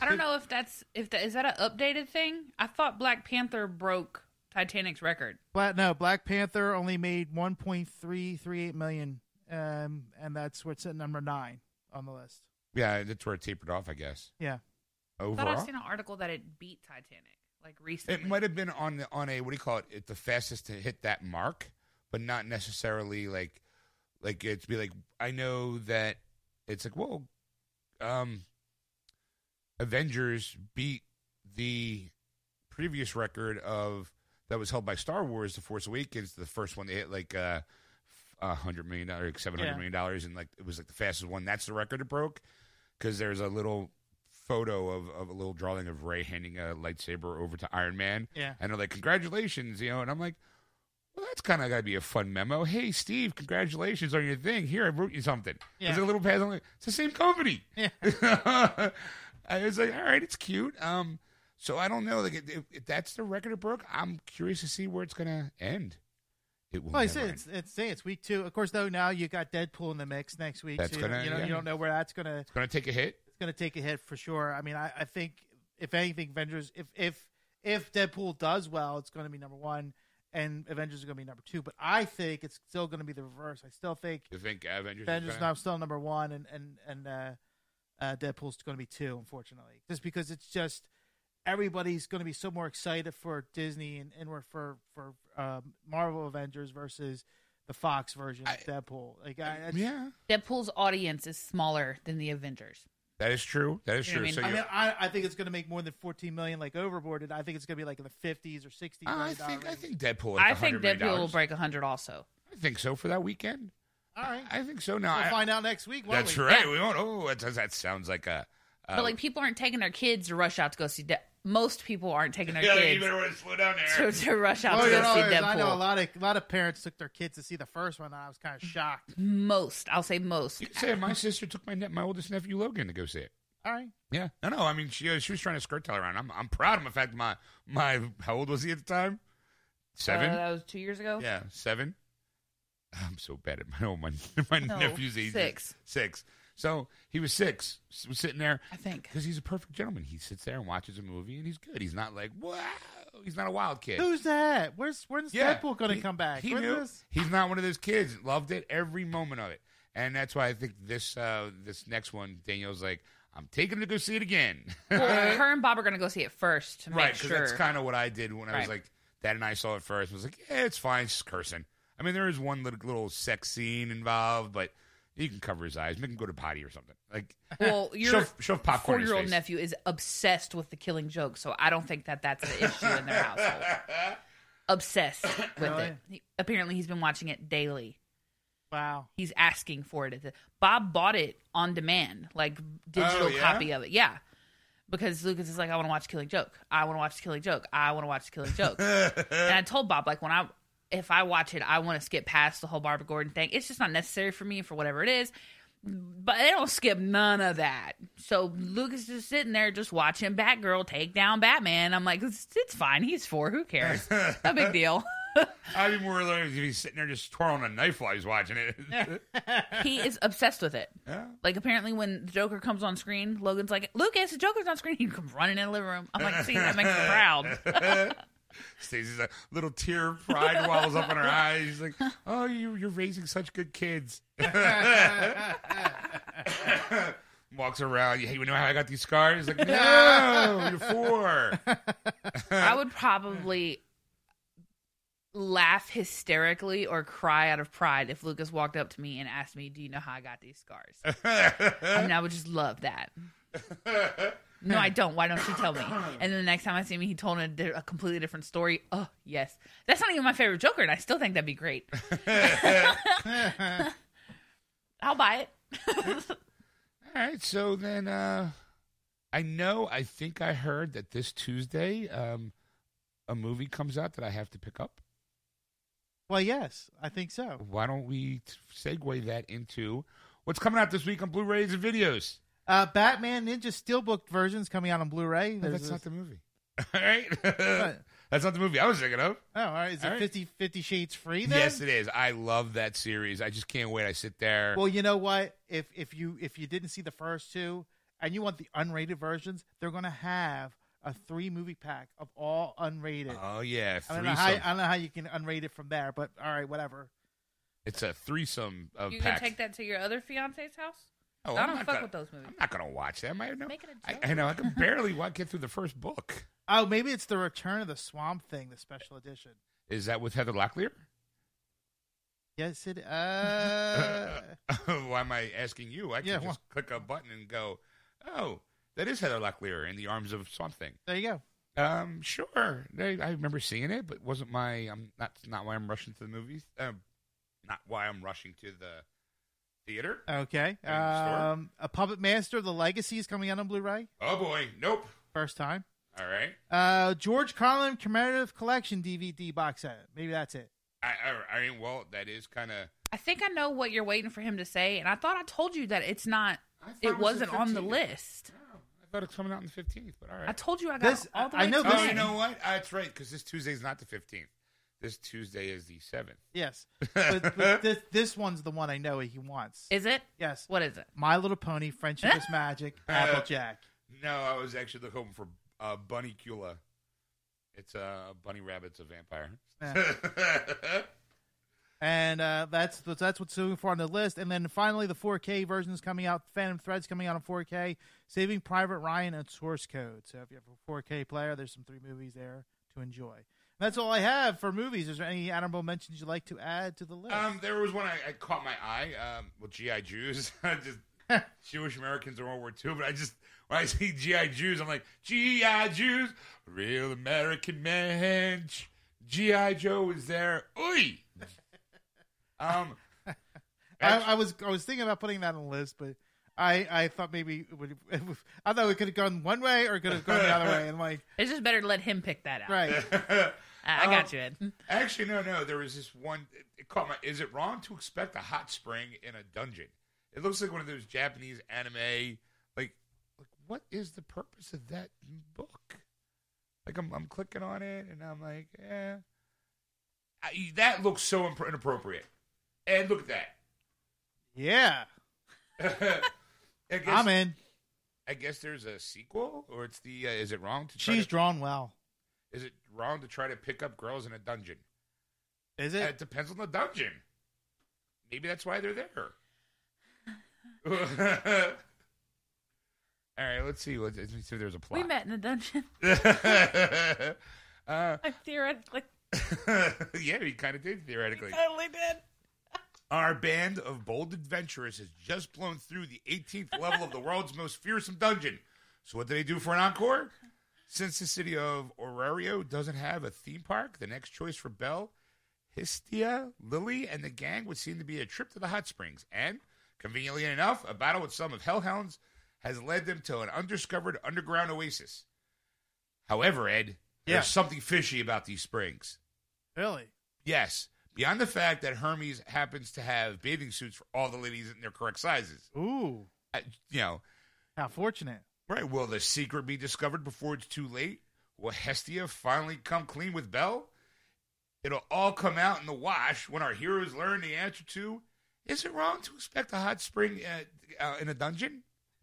I don't know if that's if that is that an updated thing. I thought Black Panther broke Titanic's record. Black no Black Panther only made one point three three eight million, um, and that's what's at number nine on the list. yeah, that's where it tapered off. I guess Yeah, I thought overall. I've seen an article that it beat Titanic like recently. It might have been on the, on a what do you call it? It the fastest to hit that mark, but not necessarily like like it's be like I know that it's like well, um, Avengers beat the previous record of that was held by Star Wars, The Force Awakens, the first one they hit like uh, a hundred million dollars, like seven hundred Yeah. million dollars, and like it was like the fastest one. That's the record it broke because there's a little photo of, of a little drawing of Rey handing a lightsaber over to Iron Man, Yeah. and they're like, "Congratulations," you know, and I'm like. Well, that's kind of got to be a fun memo. Hey, Steve, congratulations on your thing. Here, I wrote you something. Yeah. There's a little. I'm like, it's the same company. Yeah. I was like, all right, it's cute. Um, so I don't know. Like, if, if that's the record it broke, I'm curious to see where it's gonna end. It will. Well, I say it's it's say it's week two. Of course, though now you got Deadpool in the mix next week. That's so you, gonna- you know yeah. you don't know where that's gonna It's gonna take a hit. It's gonna take a hit for sure. I mean, I, I think if anything, Avengers if if if Deadpool does well, it's gonna be number one, and Avengers are gonna be number two. But I think it's still gonna be the reverse. I still think You think Avengers? is Avengers gonna- now still number one, and and and uh, uh, Deadpool's going to be two, unfortunately, just because it's just everybody's going to be so more excited for Disney and, and we're for for um, Marvel Avengers versus the Fox version of I- Deadpool. Like, I, Yeah, Deadpool's audience is smaller than the Avengers. That is true. That is You know true. what I So mean? I mean, I, I think it's going to make more than fourteen million, like Overboard. did. I think it's going to be like in the fifties or sixties. I think I think Deadpool. I think Deadpool will break hundred also. I think so for that weekend. All right, I think so. Now we'll I- find out next week. that's we? right. We won't. Oh, that, that sounds like a. Uh, But like people aren't taking their kids to rush out to go see. De- Most people aren't taking their yeah, you kids better slow down there. to, to rush out Oh, to you go know, see I know a lot of a lot of parents took their kids to see the first one. and I was kind of shocked. Most, I'll say most. You can say my sister took my ne- my oldest nephew Logan to go see it. All right, Yeah, I know. I mean, she uh, she was trying to skirt tell around. I'm I'm proud of him. In fact, my my how old was he at the time? Seven. Uh, that was two years ago. yeah, seven. I'm so bad at my own my my No, nephew's age. six. Six. So he was six. Was sitting there I think. because he's a perfect gentleman. He sits there and watches a movie, and he's good. He's not like wow. He's not a wild kid. who's that? Where's when's Yeah, Deadpool going to come back? He When's knew. this? He's not one of those kids. Loved it every moment of it, and that's why I think this uh, this next one, Daniel's like, I'm taking to go see it again. Well, her and Bob are gonna go see it first to make right? Because sure. that's kind of what I did when I was like, Dad and I saw it first. I was like, yeah, it's fine. It's just cursing. I mean, there is one little, little sex scene involved, but you can cover his eyes, make him go to potty or something. Like, well, your shove, shove popcorn in four-year-old face. nephew is obsessed with the Killing Joke, so I don't think that that's an issue in their household. Obsessed with Really? it. He, apparently, he's been watching it daily. Wow. He's asking for it. Bob bought it on demand, like digital Oh, yeah? copy of it. Yeah. Because Lucas is like, I want to watch Killing Joke. I want to watch Killing Joke. I want to watch Killing Joke. and I told Bob, like, when I, if I watch it, I want to skip past the whole Barbara Gordon thing. It's just not necessary for me for whatever it is. But they don't skip none of that. So Lucas is sitting there, just watching Batgirl take down Batman. I'm like, it's, it's fine. He's four. Who cares? no big deal. I'd be more like if he's sitting there just twirling a knife while he's watching it. he is obsessed with it. Yeah. Like apparently, when the Joker comes on screen, Logan's like, "Lucas, the Joker's on screen." He comes running in the living room. I'm like, "See, that makes me proud." Stacey's a little tear of pride wells up in her eyes. She's like, "Oh, you, you're raising such good kids." Walks around. Hey, you know how I got these scars? Like, no, you're four. I would probably laugh hysterically or cry out of pride if Lucas walked up to me and asked me, "Do you know how I got these scars?" I mean, I would just love that. No, I don't. Why don't you tell me? And then the next time I see him, he told a, di- a completely different story. Oh, yes. That's not even my favorite Joker, and I still think that'd be great. I'll buy it. All right, so then uh, I know. I think I heard that this Tuesday um, a movie comes out that I have to pick up. Well, yes, I think so. Why don't we t- segue that into what's coming out this week on Blu-rays and videos? Uh, Batman Ninja Steelbook versions coming out on Blu-ray. No, There's that's this- not the movie. All right, that's not the movie I was thinking of. Oh, all right. Is it All right. 50, 50 Shades Freed then? Yes, it is. I love that series. I just can't wait. I sit there. Well, you know what? If if you if you didn't see the first two and you want the unrated versions, they're going to have a three movie pack of all unrated. oh yeah, I don't know how threesome. I don't know how you can unrate it from there, but all right, whatever. It's a threesome of You can pack. take that to your other fiance's house? Oh, I I'm don't fuck gonna- with those movies. I'm not gonna watch them. I know. Make it a I, joke. I know. I can barely get through the first book. Oh, maybe it's the Return of the Swamp Thing, the special edition. Is that with Heather Locklear? Yes, it. Uh, Why am I asking you? I can Yeah, just well- click a button and go, "Oh, that is Heather Locklear in the arms of something. There you go. Um, sure. I, I remember seeing it, but wasn't my. I'm not not why I'm rushing to the movies. Um, not why I'm rushing to the theater. Okay. Are you in the store? Um, a Puppet Master: The Legacy is coming out on Blu-ray. Oh boy, nope. First time. All right. Uh, George Carlin Commemorative Collection DVD box set. Maybe that's it. I I, I mean, well, that is kind of. I think I know what you're waiting for him to say, and I thought I told you that it's not. It wasn't on the list. Oh, I thought it was coming out on the 15th, but all right. I told you I got This- all the I know to this- oh, you know what? That's right, because this Tuesday is not the 15th. This Tuesday is the 7th. Yes. But, but this, this one's the one I know he wants. Is it? yes. What is it? My Little Pony, Friendship is Magic, Applejack. No, I was actually looking for uh, Bunnicula. It's uh, Bunny Rabbit's a vampire. And uh, that's that's what's looking for on the list. And then finally, the 4K version is coming out. Phantom Thread's coming out on 4K. Saving Private Ryan and Source Code. So if you have a 4K player, there's some three movies there to enjoy. That's all I have for movies. Is there any honorable mentions you'd like to add to the list? um, there was one I, I caught my eye. Um, well, GI Jews, just Jewish Americans in World War II. But I just when I see GI Jews, I'm like GI Jews, real American man. GI Joe is there. Oi. Um, I, I was I was thinking about putting that on the list, but I, I thought maybe it would. It would I thought it could have gone one way or it could have gone the other way. And like, It's just better to let him pick that out. right? I, I Um, got you, Ed. Actually, no, no. There was this one. It, it caught my. Is it wrong to expect a hot spring in a dungeon? It looks like one of those Japanese anime. Like, like what is the purpose of that book? Like, I'm, I'm clicking on it and I'm like, eh. I, that looks so impr- inappropriate. And look at that. Yeah, that. I guess, I'm in. I guess there's a sequel, or it's the. Uh, is it wrong to try She's to, drawn well. Is it wrong to try to pick up girls in a dungeon? Is It it? depends on the dungeon. Maybe that's why they're there. All right, let's see. Let's, let's see if there's a plot. We met in the dungeon. uh, I theoretically yeah, we kind of did theoretically. totally did. Our band of bold adventurers has just blown through the 18th level of the world's most fearsome dungeon. So, what do they do for an encore? Since the city of Orario doesn't have a theme park, the next choice for Belle, Hestia, Lily, and the gang would seem to be a trip to the hot springs. And, conveniently enough, a battle with some of Hellhounds has led them to an undiscovered underground oasis. However, Ed, Yeah. there's something fishy about these springs. Really? Yes. Beyond the fact that Hermes happens to have bathing suits for all the ladies in their correct sizes. Ooh, Uh, you know, how fortunate. right. Will the secret be discovered before it's too late? Will Hestia finally come clean with Belle? It'll all come out in the wash when our heroes learn the answer to Is it wrong to expect a hot spring uh, uh, in a dungeon?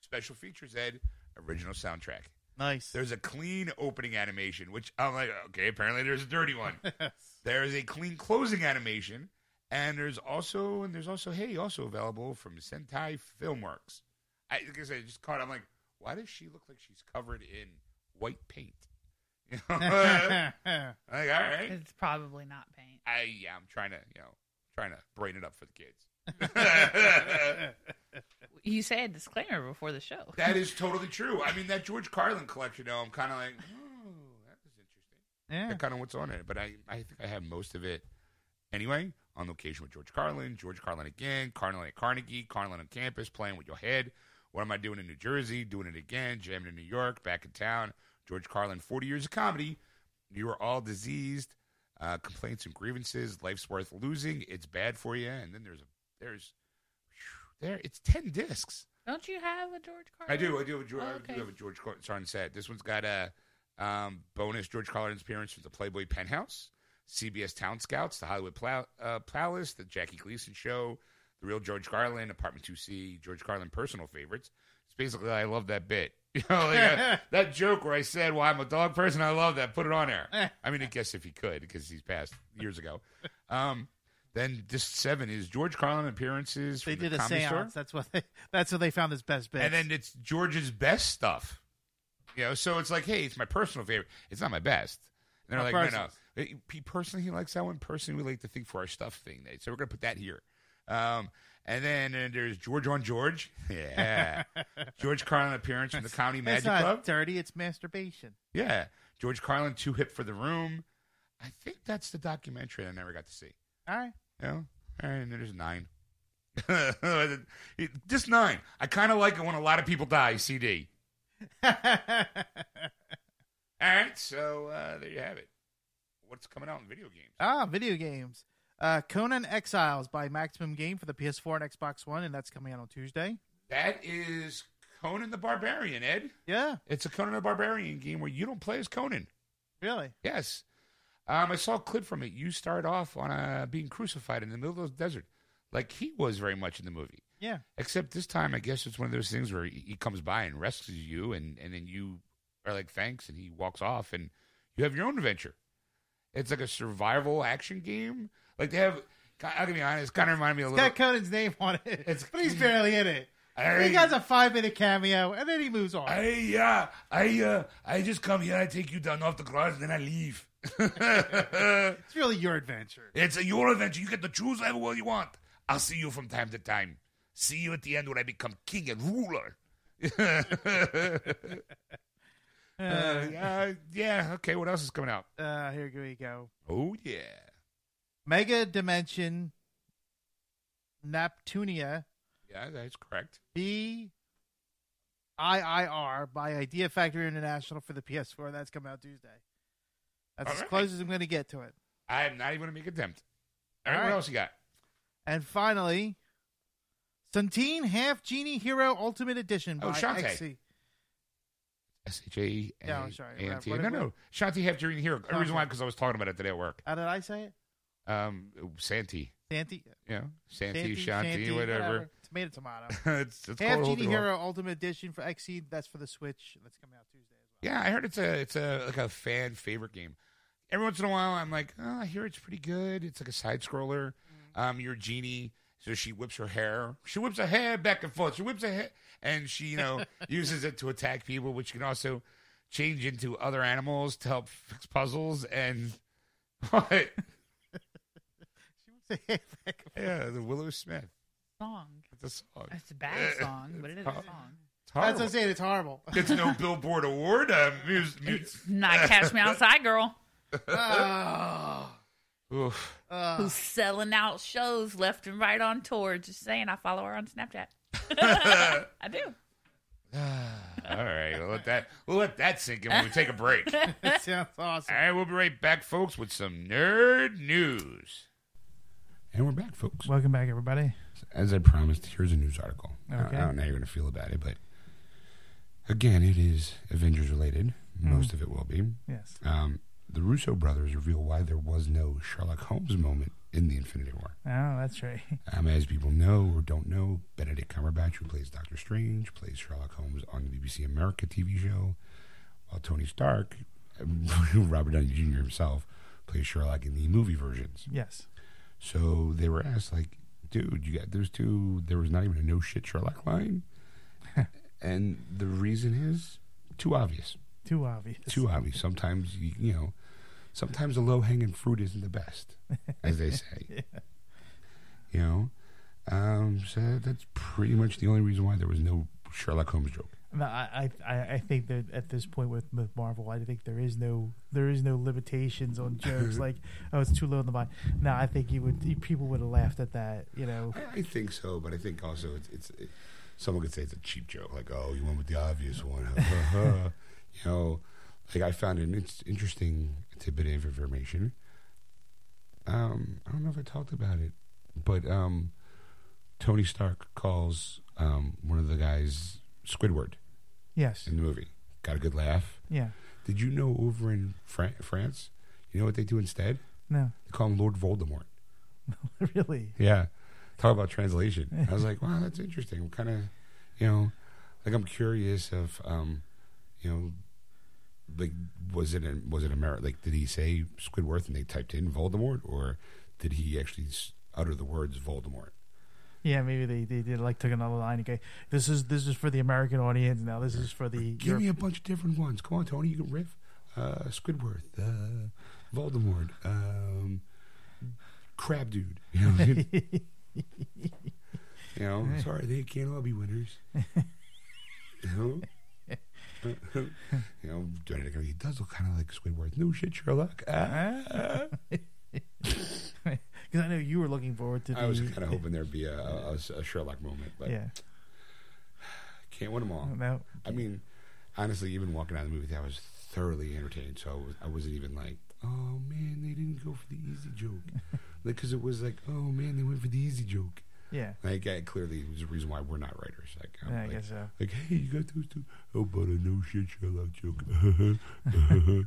Special features, Ed. Original soundtrack. Nice. There's a clean opening animation, which I'm like, okay, apparently there's a dirty one. There is a clean closing animation, and there's also and there's also hey, also available from Sentai Filmworks. I like I said, I just caught. I'm like, why does she look like she's covered in white paint? You know, like all right, It's probably not paint. I yeah, I'm trying to you know trying to brain it up for the kids. You say a disclaimer before the show. that is totally true. I mean, that George Carlin collection, though, I'm kind of like, oh, that was interesting. yeah. That kind of what's on it. But I, I think I have most of it anyway. On location with George Carlin, George Carlin again, Carlin at Carnegie, Carlin on campus, playing with your head. What am I doing in New Jersey? Doing it again, jamming in New York, back in town. George Carlin, 40 years of comedy. You are all diseased. Uh, complaints and grievances. Life's worth losing. It's bad for you. And then there's a there's whew, there. It's ten discs. Don't you have a George Carlin? I do. I do have a George, Oh, I do have a George Carlin set. This one's got a um, bonus George Carlin's appearance from the Playboy Penthouse, CBS Talent Scouts, the Hollywood Plow, uh, Palace, the Jackie Gleason Show, the real George Carlin, Apartment 2C, George Carlin personal favorites. It's basically I love that bit. You know, like uh, that joke where I said, "Well, I'm a dog person. I love that. Put it on air." I mean, I guess if he could, because he's passed years ago. Um, then disc seven is George Carlin appearances. They from the did a Comedy Store. seance. That's what they. That's what they found his best bits. And then it's George's best stuff. You know, so it's like, hey, it's my personal favorite. It's not my best. And they're Not like, no, no. He personally, he likes that one. Personally, we like to think for our stuff thing. So we're gonna put that here. Um, And then uh, there's George on George. Yeah. George Carlin appearance from the County It's Magic not Club. dirty. It's masturbation. Yeah. George Carlin, Too Hip for the Room. I think that's the documentary I never got to see. All right. Know? All right, and there's nine. Just nine. I kind of like it when a lot of people die, CD. All right, so uh, there you have it. What's coming out in video games? ah, video games. Uh, Conan Exiles by Maximum Game for the PS4 and Xbox One, and that's coming out on Tuesday. That is Conan the Barbarian, Ed. Yeah, It's a Conan the Barbarian game where you don't play as Conan. really. Yes. Um, I saw a clip from it. You start off on uh, being crucified in the middle of the desert, like he was very much in the movie. Yeah. Except this time, I guess it's one of those things where he, he comes by and rescues you, and, and then you are like, thanks, and he walks off, and you have your own adventure. It's like a survival action game. Like they have, I'll be honest, kind of remind me a It's little. got Conan's name on it, It's- but he's barely in it. I- he has a five minute cameo, and then he moves on. I uh, I uh, I just come here. I take you down off the cross, and then I leave. it's really your adventure. It's a your adventure. You get to choose whatever one you want. I'll see you from time to time. See you at the end when I become king and ruler. uh, uh, yeah. Okay. What else is coming out? Uh, here we go. Oh yeah. Mega Dimension Neptunia Yeah, that's correct. B I I R by Idea Factory International for the PS4. That's coming out Tuesday. That's All as right. close as I'm going to get to it. I'm not even gonna make an attempt. All right. All What right. else you got? And finally, Centene Half Genie Hero Ultimate Edition by Oh, Shantae. XSEED. S H A Yeah, I'm sorry. A N T. What- No, no. Shanti Half Genie Hero. The reason why because I was talking about it today at work. How did I say it? Um, Santi. Santi. Yeah, Santi, Shanti, Shanti, whatever. Tomato, tomato. it's it's Half called Genie Hero Ultimate Edition for XSEED. That's for the Switch. That's coming out Tuesday as well. Yeah, I heard it's a it's a like a fan favorite game. Every once in a while, I'm like, oh, I hear it's pretty good. It's like a side scroller. Um, you're a genie, so she whips her hair. She whips her hair back and forth. She whips her hair, and she you know uses it to attack people, which can also change into other animals to help fix puzzles. And what? She wants to hit back. Yeah, the Willow Smith. Song. It's a song. It's a bad song, but it is a song. It's That's what horrible. I'm saying. It's horrible. It's no Billboard Award. Uh, mus- mus- Not Catch Me Outside Girl, oh. Oof. Uh, who's selling out shows left and right on tour. Just saying, I follow her on Snapchat. I do. All right, we'll let that we'll let that sink in when we take a break. All that sounds awesome. right, we'll be right back, folks, with some nerd news. And we're back, folks. Welcome back, everybody. As I promised, here's a news article. I- Okay. I don't know how you're going to feel about it, but again, it is Avengers related. Most of it will be. Yes. Um, the Russo brothers reveal why there was no Sherlock Holmes moment in the Infinity War. Oh, that's right. Um, as people know or don't know, Benedict Cumberbatch, who plays Doctor Strange, plays Sherlock Holmes on the BBC America TV show, while Tony Stark, Robert Downey Jr. himself, plays Sherlock in the movie versions. Yes. So they were asked, like, dude, you got those two, there was not even a no shit Sherlock line. and the reason is too obvious. Too obvious. Too obvious. Sometimes, you, you know, sometimes the low hanging fruit isn't the best, as they say. You know? Um, so that's pretty much the only reason why there was no Sherlock Holmes joke. No, I, I, I think that at this point with, with Marvel, I think there is no there is no limitations on jokes like oh it's too low in the line. No, I think you would people would have laughed at that. You know, I, I think so, but I think also it's, it's it, someone could say it's a cheap joke, like oh, you went with the obvious one, you know. Like I found an interesting tidbit of information. Um, I don't know if I talked about it, but um, Tony Stark calls um, one of the guys Squidward yes, in the movie. Got a good laugh. yeah, Did you know over in Fran- France, you know what they do instead? no, They call him Lord Voldemort. really, Yeah. Talk about translation. I was like, wow, that's interesting. Kind of, you know, like I'm curious of, um, you know, like was it in, was it America? Like, did he say Squidward and they typed in Voldemort, or did he actually utter the words Voldemort? yeah. Maybe they, they did like took another line. Okay, this is this is for the American audience. Now this is for the Give Europe- me a bunch of different ones. Come on, Tony, you can riff. Uh, Squidward, uh, Voldemort, um, Crab Dude. You know, You know, sorry, they can't all be winners. you know? you know, Benedict, he does look kind of like Squidward. No shit, Sherlock. Ah. Because I know you were looking forward to. The, I was kind of hoping there'd be a, a, a Sherlock moment, but Yeah. can't win them all. No. I mean, honestly, even walking out of the movie, I was thoroughly entertained. So I wasn't even like, oh man, they didn't go for the easy joke, like because it was like, oh man, they went for the easy joke. Yeah. Like I, clearly, there's a reason why we're not writers. Like, I'm Yeah, I like, guess so. like, hey, you got those two? Oh, but a no shit Sherlock joke.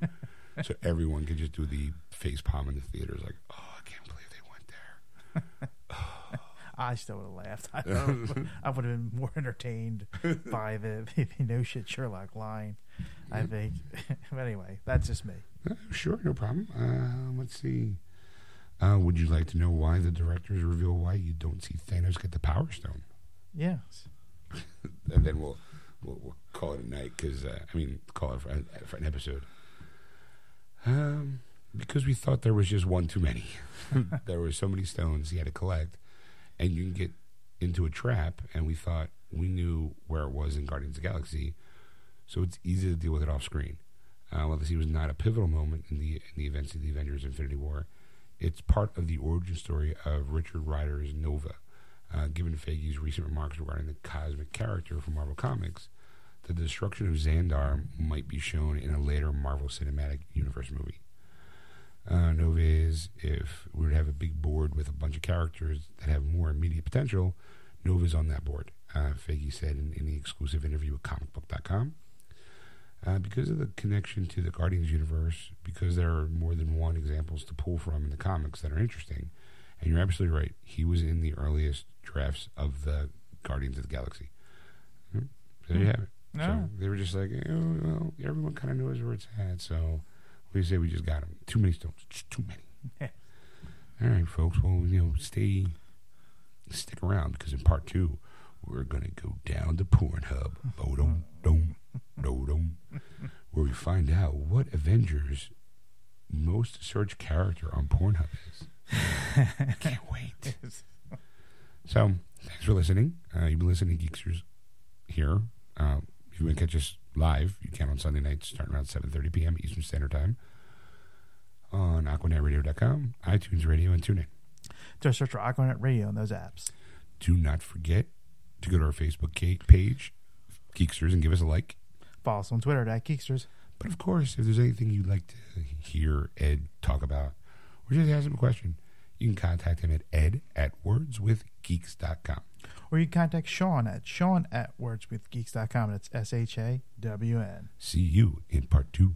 so everyone could just do the face palm in the theaters, like, oh, I can't believe they went there. I still would have laughed. I, I would have been more entertained by the, the no shit Sherlock line. I think. but anyway, that's just me. Uh, sure, no problem. Uh, let's see. Uh, would you like to know why the directors reveal why you don't see Thanos get the Power Stone? Yes. And then we'll we'll, we'll call it a night because uh, I mean call it for, for an episode. Um, because we thought there was just one too many. there were so many stones he had to collect, and you can get into a trap. And we thought we knew where it was in Guardians of the Galaxy, so it's easy to deal with it off screen. Uh, while this was not a pivotal moment in the in the events of the Avengers: Infinity War, it's part of the origin story of Richard Rider's Nova. Uh, given Feige's recent remarks regarding the cosmic character from Marvel Comics, the destruction of Xandar might be shown in a later Marvel Cinematic Universe movie. Uh, Nova is, if we were to have a big board with a bunch of characters that have more immediate potential, Nova's on that board. Uh, Feige said in, in the exclusive interview with comicbook.com. Uh, because of the connection to the Guardians universe, because there are more than one examples to pull from in the comics that are interesting, and you're absolutely right, he was in the earliest drafts of the Guardians of the Galaxy. Hmm. So there you have it. No. So they were just like, oh, well, everyone kind of knows where it's at, so we say we just got them? Too many stones, just too many. All right, folks. Well, you know, stay, stick around because in part two, we're gonna go down to Pornhub, dum, dum, where we find out what Avengers' most searched character on Pornhub is. Can't wait. So, thanks for listening. Uh, you've been listening to Geeksters here. Uh, if you want to catch us live, you can on Sunday nights starting around 7.30 p.m. Eastern Standard Time on RocknetRadio.com, iTunes Radio, and TuneIn. Just search for Rocknet Radio on those apps. Do not forget to go to our Facebook page, Geeksters, and give us a like. Follow us on Twitter at Geeksters. But of course, if there's anything you'd like to hear Ed talk about, or just ask him a question, you can contact him at ed at wordswithgeeks.com. Or you can contact Sean at Sean at wordswithgeeks.com. That's S H A W N. See you in part two.